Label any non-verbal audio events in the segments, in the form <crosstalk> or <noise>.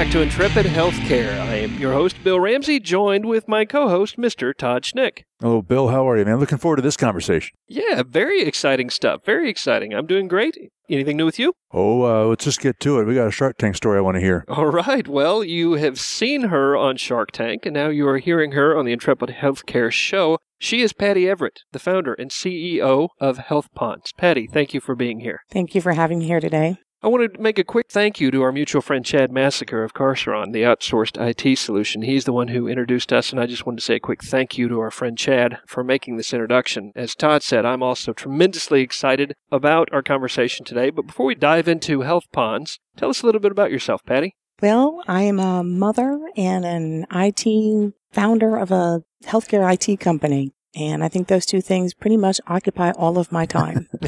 Welcome back to Intrepid Healthcare. I am your host, Bill Ramsey, joined with my co host, Mr. Todd Schnick. Oh, Bill, how are you, man? Looking forward to this conversation. Yeah, very exciting stuff. Very exciting. I'm doing great. Anything new with you? Oh, uh, let's just get to it. We got a Shark Tank story I want to hear. All right. Well, you have seen her on Shark Tank, and now you are hearing her on the Intrepid Healthcare show. She is Patty Everette, the founder and CEO of Healthpons. Patty, thank you for being here. Thank you for having me here today. I wanted to make a quick thank you to our mutual friend Chad Massacre of Carceron, the outsourced IT solution. He's the one who introduced us, and I just wanted to say a quick thank you to our friend Chad for making this introduction. As Todd said, I'm also tremendously excited about our conversation today. But before we dive into Healthpons, tell us a little bit about yourself, Patty. Well, I am a mother and an IT founder of a healthcare IT company. And I think those two things pretty much occupy all of my time. <laughs>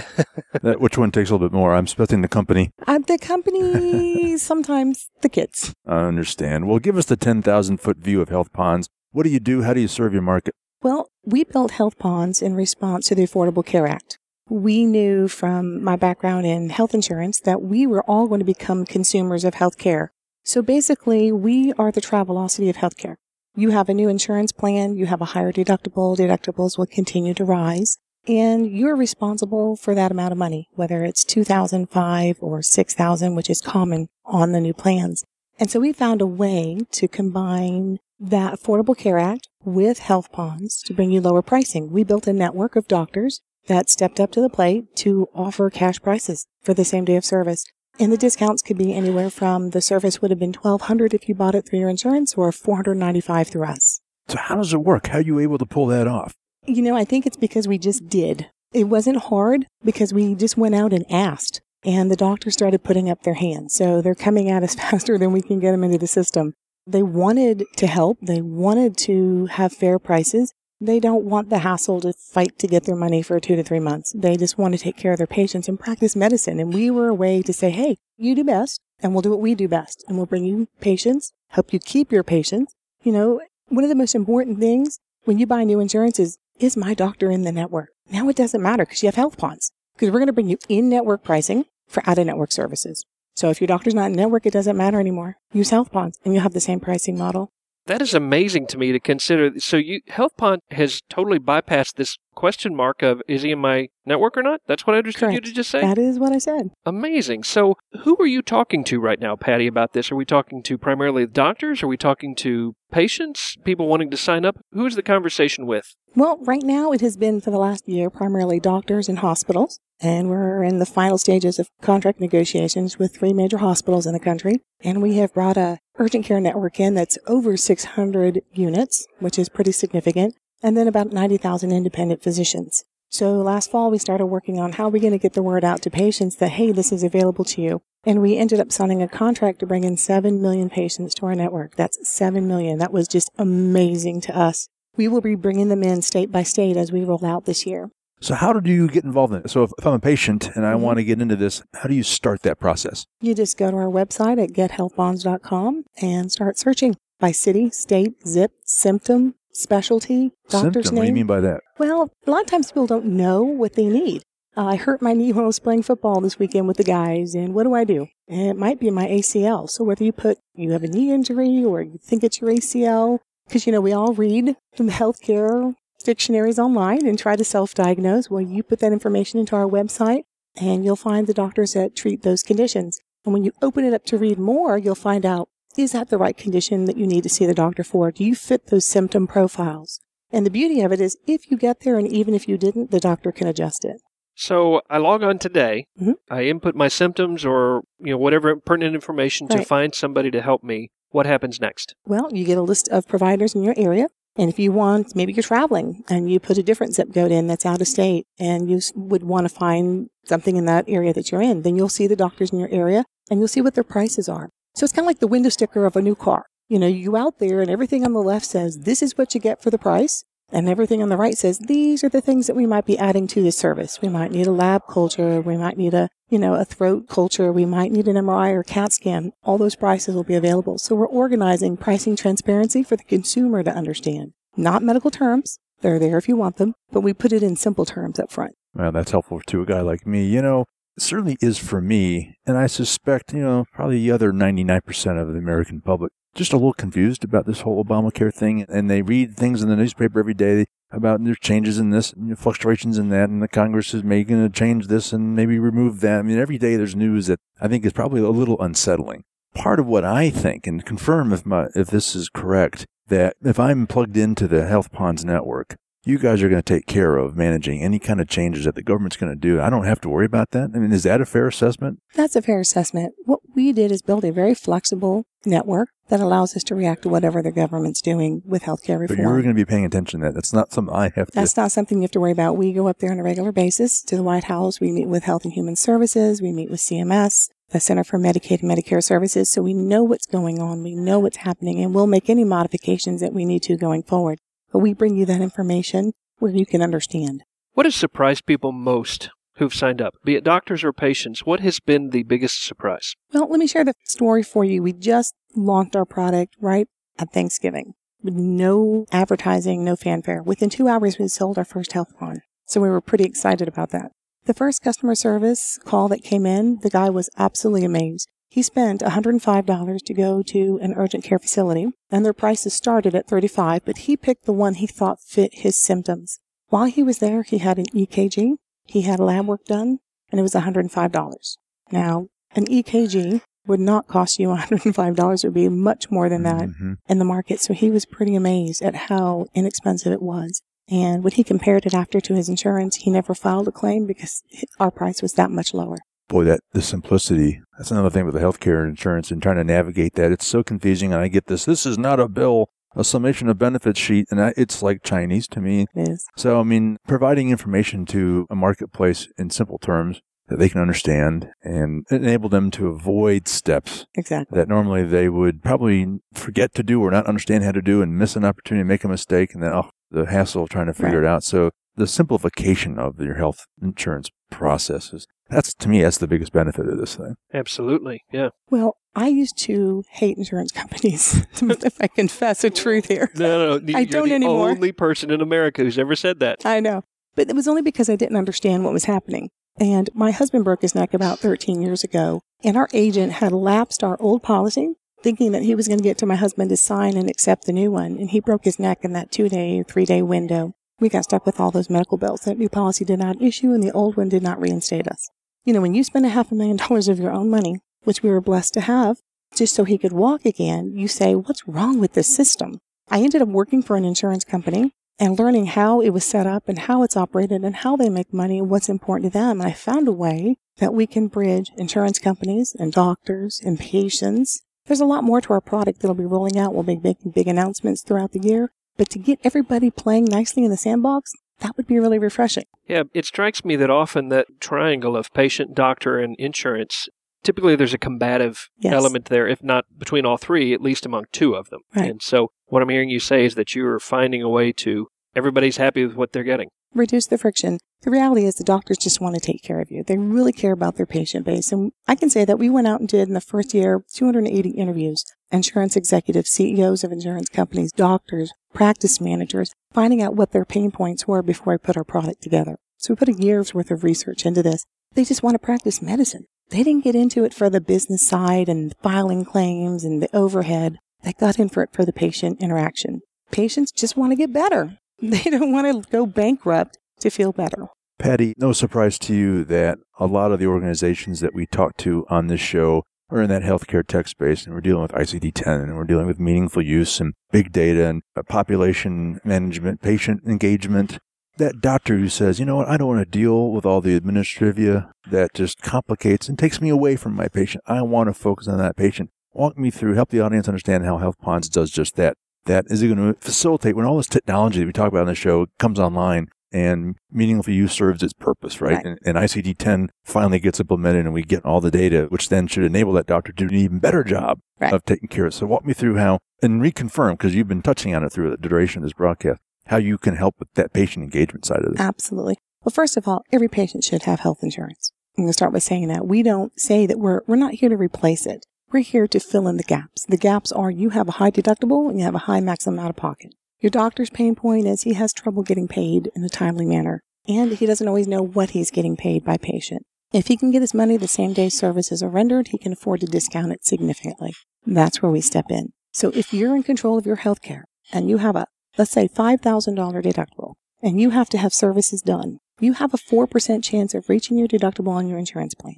That, which one takes a little bit more? I'm expecting the company. uh, the company, <laughs> sometimes the kids. I understand. Well, give us the 10,000 foot view of Healthpons. What do you do? How do you serve your market? Well, we built Healthpons in response to the Affordable Care Act. We knew from my background in health insurance that we were all going to become consumers of health care. So basically, we are the Travelocity of healthcare. You have a new insurance plan, you have a higher deductible, deductibles will continue to rise, and you're responsible for that amount of money, whether it's 2005 or 6000, which is common on the new plans. And so we found a way to combine that Affordable Care Act with Healthpons to bring you lower pricing. We built a network of doctors that stepped up to the plate to offer cash prices for the same day of service. And the discounts could be anywhere from the service would have been 1200 if you bought it through your insurance or 495 through us. So, how does it work? How are you able to pull that off? You know, I think it's because we just did. It wasn't hard because we just went out and asked and the doctors started putting up their hands. So they're coming at us <laughs> faster than we can get them into the system. They wanted to help. They wanted to have fair prices. They don't want the hassle to fight to get their money for two to three months. They just want to take care of their patients and practice medicine. And we were a way to say, hey, you do best and we'll do what we do best. And we'll bring you patients, help you keep your patients. You know, one of the most important things when you buy new insurance is, is my doctor in the network? Now it doesn't matter because you have Healthpons because we're going to bring you in network pricing for out of network services. So if your doctor's not in network, it doesn't matter anymore. Use Healthpons and you'll have the same pricing model. That is amazing to me to consider. So, you Health Pond has totally bypassed this question mark of is he in my network or not? That's what I understood you to just say. That is what I said. Amazing. So, who are you talking to right now, Patty, about this? Are we talking to primarily doctors? Are we talking to patients? People wanting to sign up? Who is the conversation with? Well, right now it has been for the last year primarily doctors and hospitals, and we're in the final stages of contract negotiations with three major hospitals in the country. And we have brought a urgent care network in that's over 600 units, which is pretty significant, and then about 90,000 independent physicians. So last fall we started working on how we're going to get the word out to patients that hey, this is available to you. And we ended up signing a contract to bring in 7 million patients to our network. That's 7 million. That was just amazing to us. We will be bringing them in state by state as we roll out this year. So, how do you get involved in it? So, if, if I'm a patient and I Mhm. want to get into this, how do you start that process? You just go to our website at gethealthpons.com and start searching by city, state, zip, symptom, specialty, doctor's Symptom. name. What do you mean by that? Well, a lot of times people don't know what they need. Uh, I hurt my knee when I was playing football this weekend with the guys, and what do I do? And it might be my ACL. So whether you put you have a knee injury or you think it's your ACL, because you know we all read from <laughs> the healthcare dictionaries online and try to self-diagnose. Well, you put that information into our website, and you'll find the doctors that treat those conditions. And when you open it up to read more, you'll find out is that the right condition that you need to see the doctor for? Do you fit those symptom profiles? And the beauty of it is if you get there and even if you didn't, the doctor can adjust it. So, I log on today. Mhm. I input my symptoms or you know whatever pertinent information to find somebody to help me. What happens next? Well, you get a list of providers in your area. And if you want, maybe you're traveling and you put a different zip code in that's out of state and you would want to find something in that area that you're in, then you'll see the doctors in your area and you'll see what their prices are. So it's kind of like the window sticker of a new car. You know, you out there and everything on the left says, this is what you get for the price. And everything on the right says, these are the things that we might be adding to the service. We might need a lab culture. We might need a, you know, a throat culture. We might need an MRI or CAT scan. All those prices will be available. So we're organizing pricing transparency for the consumer to understand. Not medical terms. They're there if you want them, but we put it in simple terms up front. Well, that's helpful to a guy like me. You know, It certainly is for me. And I suspect, you know, probably the other 99% of the American public just a little confused about this whole Obamacare thing. And they read things in the newspaper every day about there's changes in this, and fluctuations in that, and the Congress is making a change this and maybe remove that. I mean, every day there's news that I think is probably a little unsettling. Part of what I think, and confirm if my if this is correct, that if I'm plugged into the Healthpons network, you guys are going to take care of managing any kind of changes that the government's going to do. I don't have to worry about that. I mean, is that a fair assessment? That's a fair assessment. What we did is build a very flexible network that allows us to react to whatever the government's doing with healthcare reform. But you're going to be paying attention to that. That's not something I have to. That's not something you have to worry about. We go up there on a regular basis to the White House. We meet with Health and Human Services. We meet with CMS, the Center for Medicaid and Medicare Services. So we know what's going on. We know what's happening and we'll make any modifications that we need to going forward. But we bring you that information where you can understand. What has surprised people most who've signed up, be it doctors or patients? What has been the biggest surprise? Well, let me share the story for you. We just launched our product right at Thanksgiving with no advertising, no fanfare. Within two hours, we sold our first health plan. So we were pretty excited about that. The first customer service call that came in, the guy was absolutely amazed. He spent $105 to go to an urgent care facility, and their prices started at 35, but he picked the one he thought fit his symptoms. While he was there, he had an EKG, he had lab work done, and it was $105. Now, an EKG would not cost you <laughs> $105. It would be much more than that Mhm. in the market. So he was pretty amazed at how inexpensive it was. And when he compared it after to his insurance, he never filed a claim because our price was that much lower. Boy, that the simplicity. That's another thing with the healthcare insurance and trying to navigate that. It's so confusing. And I get this. This is not a bill, a summation of benefits sheet, and I, it's like Chinese to me. Is. So, I mean, providing information to a marketplace in simple terms that they can understand and enable them to avoid steps Exactly. that normally they would probably forget to do or not understand how to do and miss an opportunity, make a mistake, and then, oh, the hassle of trying to figure it out. So, the simplification of your health insurance processes. That's to me, that's the biggest benefit of this thing. Absolutely. Yeah. Well, I used to hate insurance companies, <laughs> if I confess a truth here. No, no, no. I You're don't anymore the anymore. only person in America who's ever said that. I know. But it was only because I didn't understand what was happening. And my husband broke his neck about 13 years ago, and our agent had lapsed our old policy, thinking that he was going to get to my husband to sign and accept the new one. And he broke his neck in that two day, three day window. We got stuck with all those medical bills. That new policy did not issue, and the old one did not reinstate us. You know, when you spend a half a million <laughs> dollars of your own money, which we were blessed to have, just so he could walk again, you say, What's wrong with this system? I ended up working for an insurance company and learning how it was set up and how it's operated and how they make money and what's important to them. And I found a way that we can bridge insurance companies and doctors and patients. There's a lot more to our product that'll be rolling out. We'll be making big announcements throughout the year. But to get everybody playing nicely in the sandbox, that would be really refreshing. Yeah, it strikes me that often that triangle of patient, doctor, and insurance, typically there's a combative Yes. element there, if not between all three, at least among two of them. Right. And so what I'm hearing you say is that you're finding a way to everybody's happy with what they're getting. reduce the friction. The reality is the doctors just want to take care of you. They really care about their patient base. And I can say that we went out and did in the first year 280 interviews. Insurance executives, CEOs of insurance companies, doctors, practice managers, finding out what their pain points were before I put our product together. So we put a year's worth of research into this. They just want to practice medicine. They didn't get into it for the business side and filing claims and the overhead. They got in for it for the patient interaction. Patients just want to get better. <laughs> They don't want to go bankrupt to feel better. Patty, no surprise to you that a lot of the organizations that we talk to on this show are in that healthcare tech space, and we're dealing with ICD 10, and we're dealing with meaningful use and big data and uh, population management, patient engagement. That doctor who says, you know what, I don't want to deal with all the administrivia that just complicates and takes me away from my patient. I want to focus on that patient. Walk me through, help the audience understand how Healthpons does just that. That is going to facilitate when all this technology that we talk about in the show comes online and meaningful use serves its purpose, right? Right. And, and ICD 10 finally gets implemented and we get all the data, which then should enable that doctor to do an even better job Right. of taking care of it. So walk me through how, and reconfirm, because you've been touching on it through the duration of this broadcast, how you can help with that patient engagement side of this. Absolutely. Well, first of all, every patient should have health insurance. I'm going to start by saying that we don't say that we're, we're not here to replace it. We're here to fill in the gaps. The gaps are you have a high deductible and you have a high maximum out of pocket. Your doctor's pain point is he has trouble getting paid in a timely manner and he doesn't always know what he's getting paid by patient. If he can get his money the same day services are rendered, he can afford to discount it significantly. That's where we step in. So if you're in control of your health care and you have a, let's say, $5,000 deductible and you have to have services done, you have a 4% chance of reaching your deductible on your insurance plan.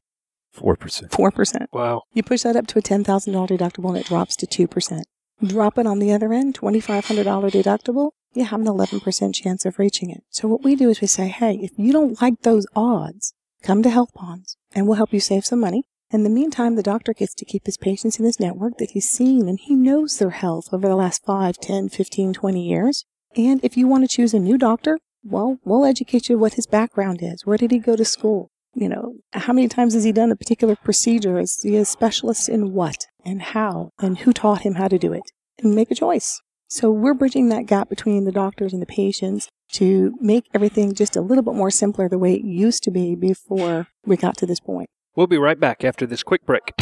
4%. 4%. Wow. You push that up to a $10,000 deductible and it drops to 2%. Drop it on the other end, $2,500 deductible, you have an 11% chance of reaching it. So what we do is we say, hey, if you don't like those odds, come to Healthpons and we'll help you save some money. In the meantime, the doctor gets to keep his patients in his network that he's seen and he knows their health over the last 5, 10, 15, 20 years. And if you want to choose a new doctor, well, we'll educate you what his background is. Where did he go to school? You know, how many times has he done a particular procedure? Is he a specialist in what and how and who taught him how to do it? And make a choice. So we're bridging that gap between the doctors and the patients to make everything just a little bit more simpler the way it used to be before we got to this point. We'll be right back after this quick break.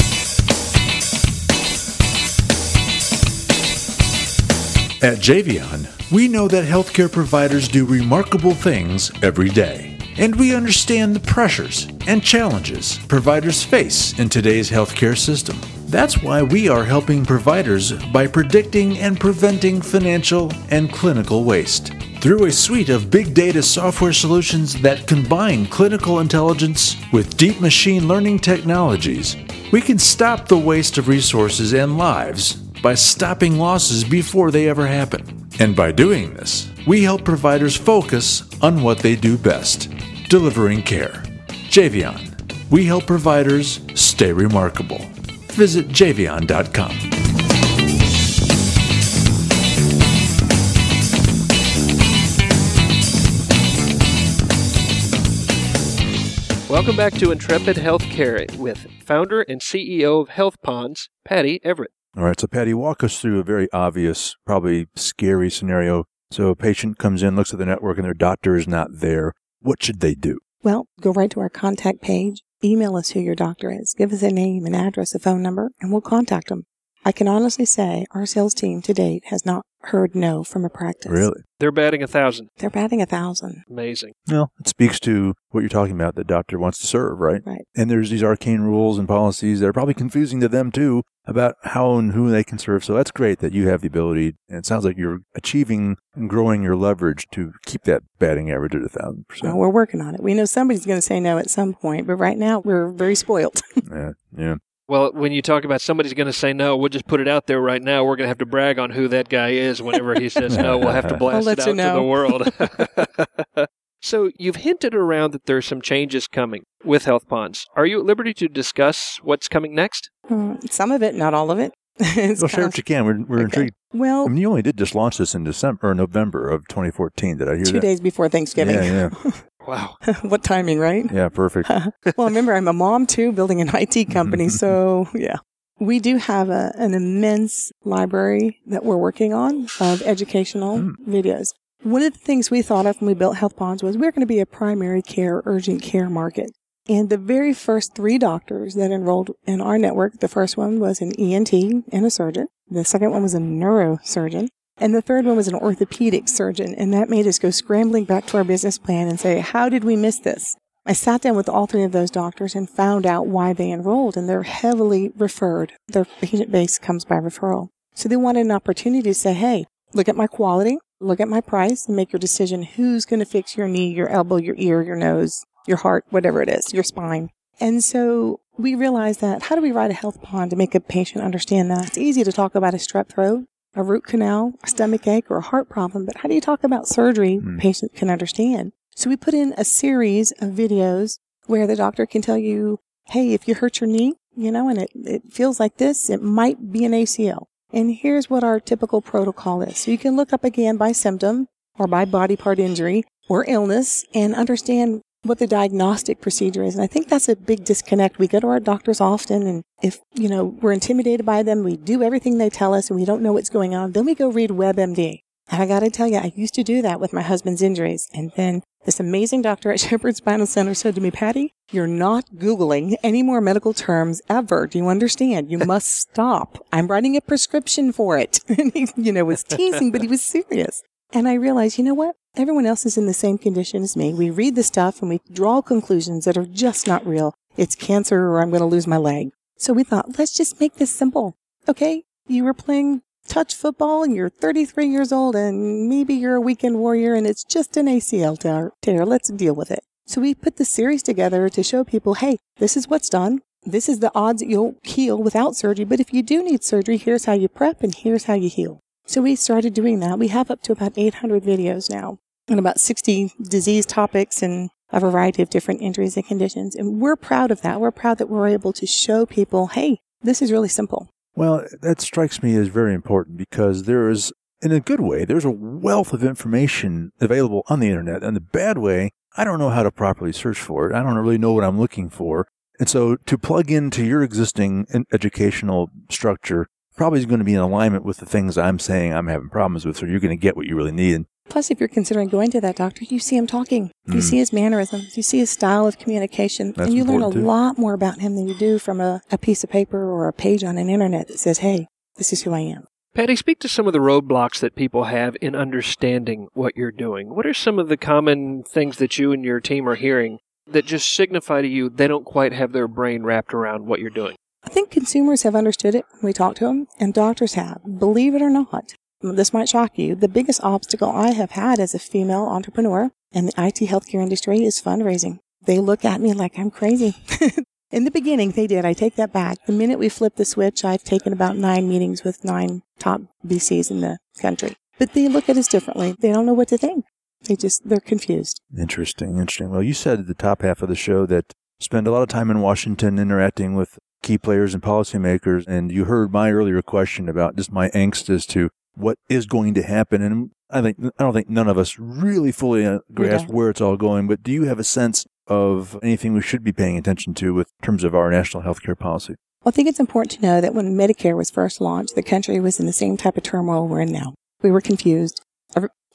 At Jvion, we know that healthcare providers do remarkable things every day. And we understand the pressures and challenges providers face in today's healthcare system. That's why we are helping providers by predicting and preventing financial and clinical waste. Through a suite of big data software solutions that combine clinical intelligence with deep machine learning technologies, we can stop the waste of resources and lives by stopping losses before they ever happen. And by doing this, we help providers focus on what they do best delivering care. Jvion. We help providers stay remarkable. Visit jvion.com. Welcome back to Intrepid Healthcare with founder and CEO of Healthpons, Patty Everette. All right, so Patty, walk us through a very obvious, probably scary scenario. So a patient comes in, looks at the network, and their doctor is not there. What should they do? Well, go right to our contact page, email us who your doctor is, give us a name, an address, a phone number, and we'll contact them. I can honestly say our sales team to date has not heard no from a practice. Really? They're batting a thousand. They're batting a thousand. Amazing. Well, it speaks to what you're talking about. The doctor wants to serve, right? Right. And there's these arcane rules and policies that are probably confusing to them too about how and who they can serve. So that's great that you have the ability. And it sounds like you're achieving and growing your leverage to keep that batting average at a thousand Well, percent. we're working on it. We know somebody's going to say no at some point, but right now we're very spoiled. <laughs> Yeah, yeah. Well, when you talk about somebody's going to say no, we'll just put it out there right now. We're going to have to brag on who that guy is whenever he says no. We'll have to <laughs> blast let it you out know. to the world. <laughs> <laughs> so you've hinted around that there's some changes coming with Healthpons. Are you at liberty to discuss what's coming next? Hmm, some of it, not all of it. It's Well, share kind what you can. We're, we're Okay. intrigued. well, I mean, you only did just launch this in December or November of 2014. Did I hear two that? days before Thanksgiving. Yeah, Wow. <laughs> what timing, right? yeah, yeah. Perfect. <laughs> well, remember, I'm a mom too, building an IT <laughs> company. so, yeah. We do have a, an immense library that we're working on of educational Mm. videos. One of the things we thought of when we built Healthpons was we are going to be a primary care, urgent care market. And the very first three doctors that enrolled in our network, the first one was an ENT and a surgeon. The second one was a neurosurgeon. And the third one was an orthopedic surgeon. And that made us go scrambling back to our business plan and say, how did we miss this? I sat down with all three of those doctors and found out why they enrolled, and they're heavily referred. Their patient base comes by referral. So they wanted an opportunity to say, hey, look at my quality, look at my price, and make your decision who's going to fix your knee, your elbow, your ear, your nose, your heart, whatever it is, your spine. And so we realized that how do we write a health pond to make a patient understand that? It's easy to talk about a strep throat, a root canal, a stomach ache, or a heart problem, but how do you talk about surgery hmm. patients can understand? So we put in a series of videos where the doctor can tell you, hey, if you hurt your knee, you know, and it, it feels like this, it might be an ACL. And here's what our typical protocol is. So you can look up again by symptom or by body part injury or illness and understand what the diagnostic procedure is. And I think that's a big disconnect. We go to our doctors often and if, you know, we're intimidated by them, we do everything they tell us and we don't know what's going on, then we go read WebMD. And I got to tell you, I used to do that with my husband's injuries. And then this amazing doctor at <laughs> Shepherd Spinal Center said to me, Patty, you're not Googling any more medical terms ever. Do you understand? You must <laughs> stop. I'm writing a prescription for it. <laughs> And he, you know, was teasing, but he was serious. And I realized, you know what? Everyone else is in the same condition as me. We read the stuff and we draw conclusions that are just not real. it's cancer or I'm going to lose my leg. So we thought, let's just make this simple. Okay. You were playing touch football and you're 33 years old and maybe you're a weekend warrior and it's just an ACL tear. Let's deal with it. So we put the series together to show people, hey, this is what's done. This is the odds that you'll heal without surgery. But if you do need surgery, here's how you prep and here's how you heal. So we started doing that. We have up to about 800 videos now and about 60 disease topics and a variety of different injuries and conditions. And we're proud of that. We're proud that we're able to show people, hey, this is really simple. Well, that strikes me as very important because there is, in a good way, there's a wealth of information available on the internet. And the bad way, I don't know how to properly search for it. I don't really know what I'm looking for. And so to plug into your existing educational structure probably is going to be in alignment with the things I'm saying I'm having problems with, so you're going to get what you really need. Plus, if you're considering going to that doctor, you see him talking. You mm. see his mannerisms. You see his style of communication. That's and you learn a too. lot more about him than you do from a, a piece of paper or a page on an internet that says, hey, this is who I am. Patty, speak to some of the roadblocks that people have in understanding what you're doing. What are some of the common things that you and your team are hearing that just signify to you they don't quite have their brain wrapped around what you're doing? I think consumers have understood it when we talk to them, and doctors have. Believe it or not, this might shock you. The biggest obstacle I have had as a female entrepreneur in the IT healthcare industry is fundraising. They look at me like I'm crazy. <laughs> in the beginning, they did. I take that back. The minute we flipped the switch, I've taken about nine meetings with nine top VCs in the country. But they look at us differently. They don't know what to think. They just, they're confused. Interesting, interesting. Well, you said at the top half of the show that spend a lot of time in Washington interacting with key players and policymakers. And you heard my earlier question about just my angst as to what is going to happen. And I think I don't think none of us really fully uh, grasp where it's all going. But do you have a sense of anything we should be paying attention to with terms of our national health care policy? Well, I think it's important to know that when Medicare was first launched, the country was in the same type of turmoil we're in now. We were confused,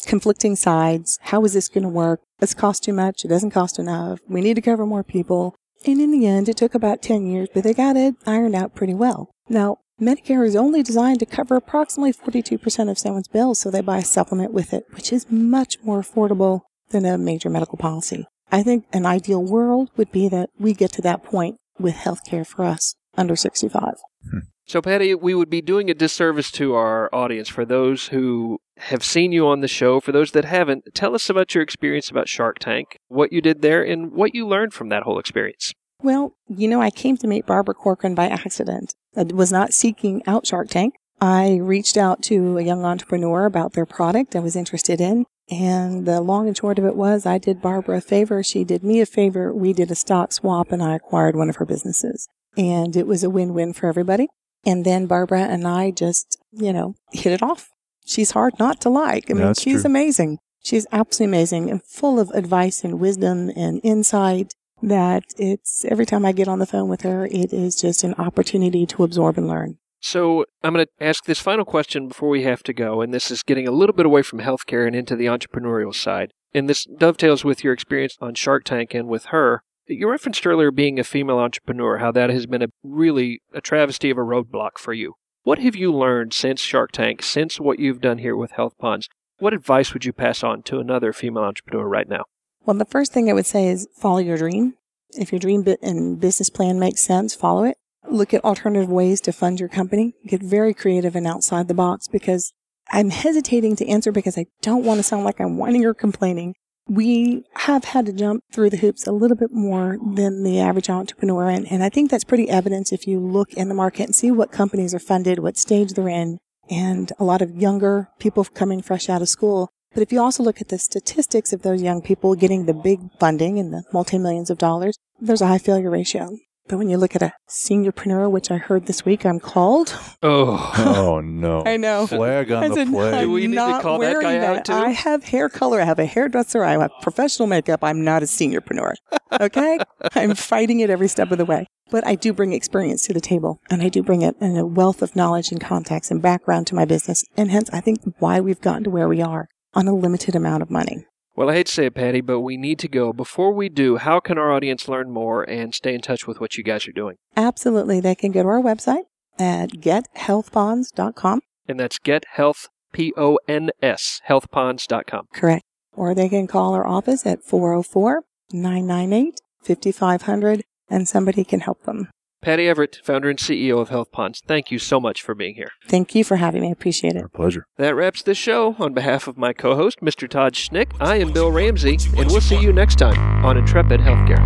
conflicting sides. How is this going to work? Does it cost too much? It doesn't cost enough. We need to cover more people. And in the end, it took about 10 years, but they got it ironed out pretty well. Now, Medicare is only designed to cover approximately 42% of someone's bills, so they buy a supplement with it, which is much more affordable than a major medical policy. I think an ideal world would be that we get to that point with healthcare for us under 65. Hmm. So, Patty, we would be doing a disservice to our audience for those who have seen you on the show. For those that haven't, tell us about your experience about Shark Tank, what you did there, and what you learned from that whole experience. Well, you know, I came to meet Barbara Corcoran by accident. I was not seeking out Shark Tank. I reached out to a young entrepreneur about their product I was interested in. And the long and short of it was I did Barbara a favor. She did me a favor. We did a stock swap and I acquired one of her businesses. And it was a win-win for everybody. And then Barbara and I just, you know, hit it off. She's hard not to like. I mean, That's she's true. amazing. She's absolutely amazing and full of advice and wisdom and insight that it's every time I get on the phone with her, it is just an opportunity to absorb and learn. So I'm going to ask this final question before we have to go, and this is getting a little bit away from healthcare and into the entrepreneurial side. And this dovetails with your experience on Shark Tank and with her. You referenced earlier being a female entrepreneur, how that has been a really a travesty of a roadblock for you. What have you learned since Shark Tank, since what you've done here with Healthpons? What advice would you pass on to another female entrepreneur right now? Well, the first thing I would say is follow your dream. If your dream and business plan makes sense, follow it. Look at alternative ways to fund your company. Get very creative and outside the box because I'm hesitating to answer because I don't want to sound like I'm whining or complaining. We have had to jump through the hoops a little bit more than the average entrepreneur. And, and I think that's pretty evident if you look in the market and see what companies are funded, what stage they're in, and a lot of younger people coming fresh out of school but if you also look at the statistics of those young people getting the big funding and the multi millions of dollars, there's a high failure ratio. But when you look at a seniorpreneur, which I heard this week I'm called. Oh, <laughs> oh <laughs> no! I know. Flag on I the said, flag. Do we need to call that wearing guy out, too? I have hair color. I have a hairdresser. I have professional makeup. I'm not a seniorpreneur. Okay, <laughs> I'm fighting it every step of the way. But I do bring experience to the table, and I do bring it and a wealth of knowledge and contacts and background to my business. And hence, I think why we've gotten to where we are on a limited amount of money. Well, I hate to say it, Patty, but we need to go. Before we do, how can our audience learn more and stay in touch with what you guys are doing? Absolutely. They can go to our website at gethealthpons.com. And that's gethealth, P-O-N-S, healthpons.com. Correct. Or they can call our office at 404 998 5500 and somebody can help them. Patty Everette, founder and CEO of Healthpons, thank you so much for being here. Thank you for having me. I appreciate it. Our pleasure. That wraps this show. On behalf of my co host, Mr. Todd Schnick, I am Bill Ramsey, and we'll see you next time on Intrepid Healthcare.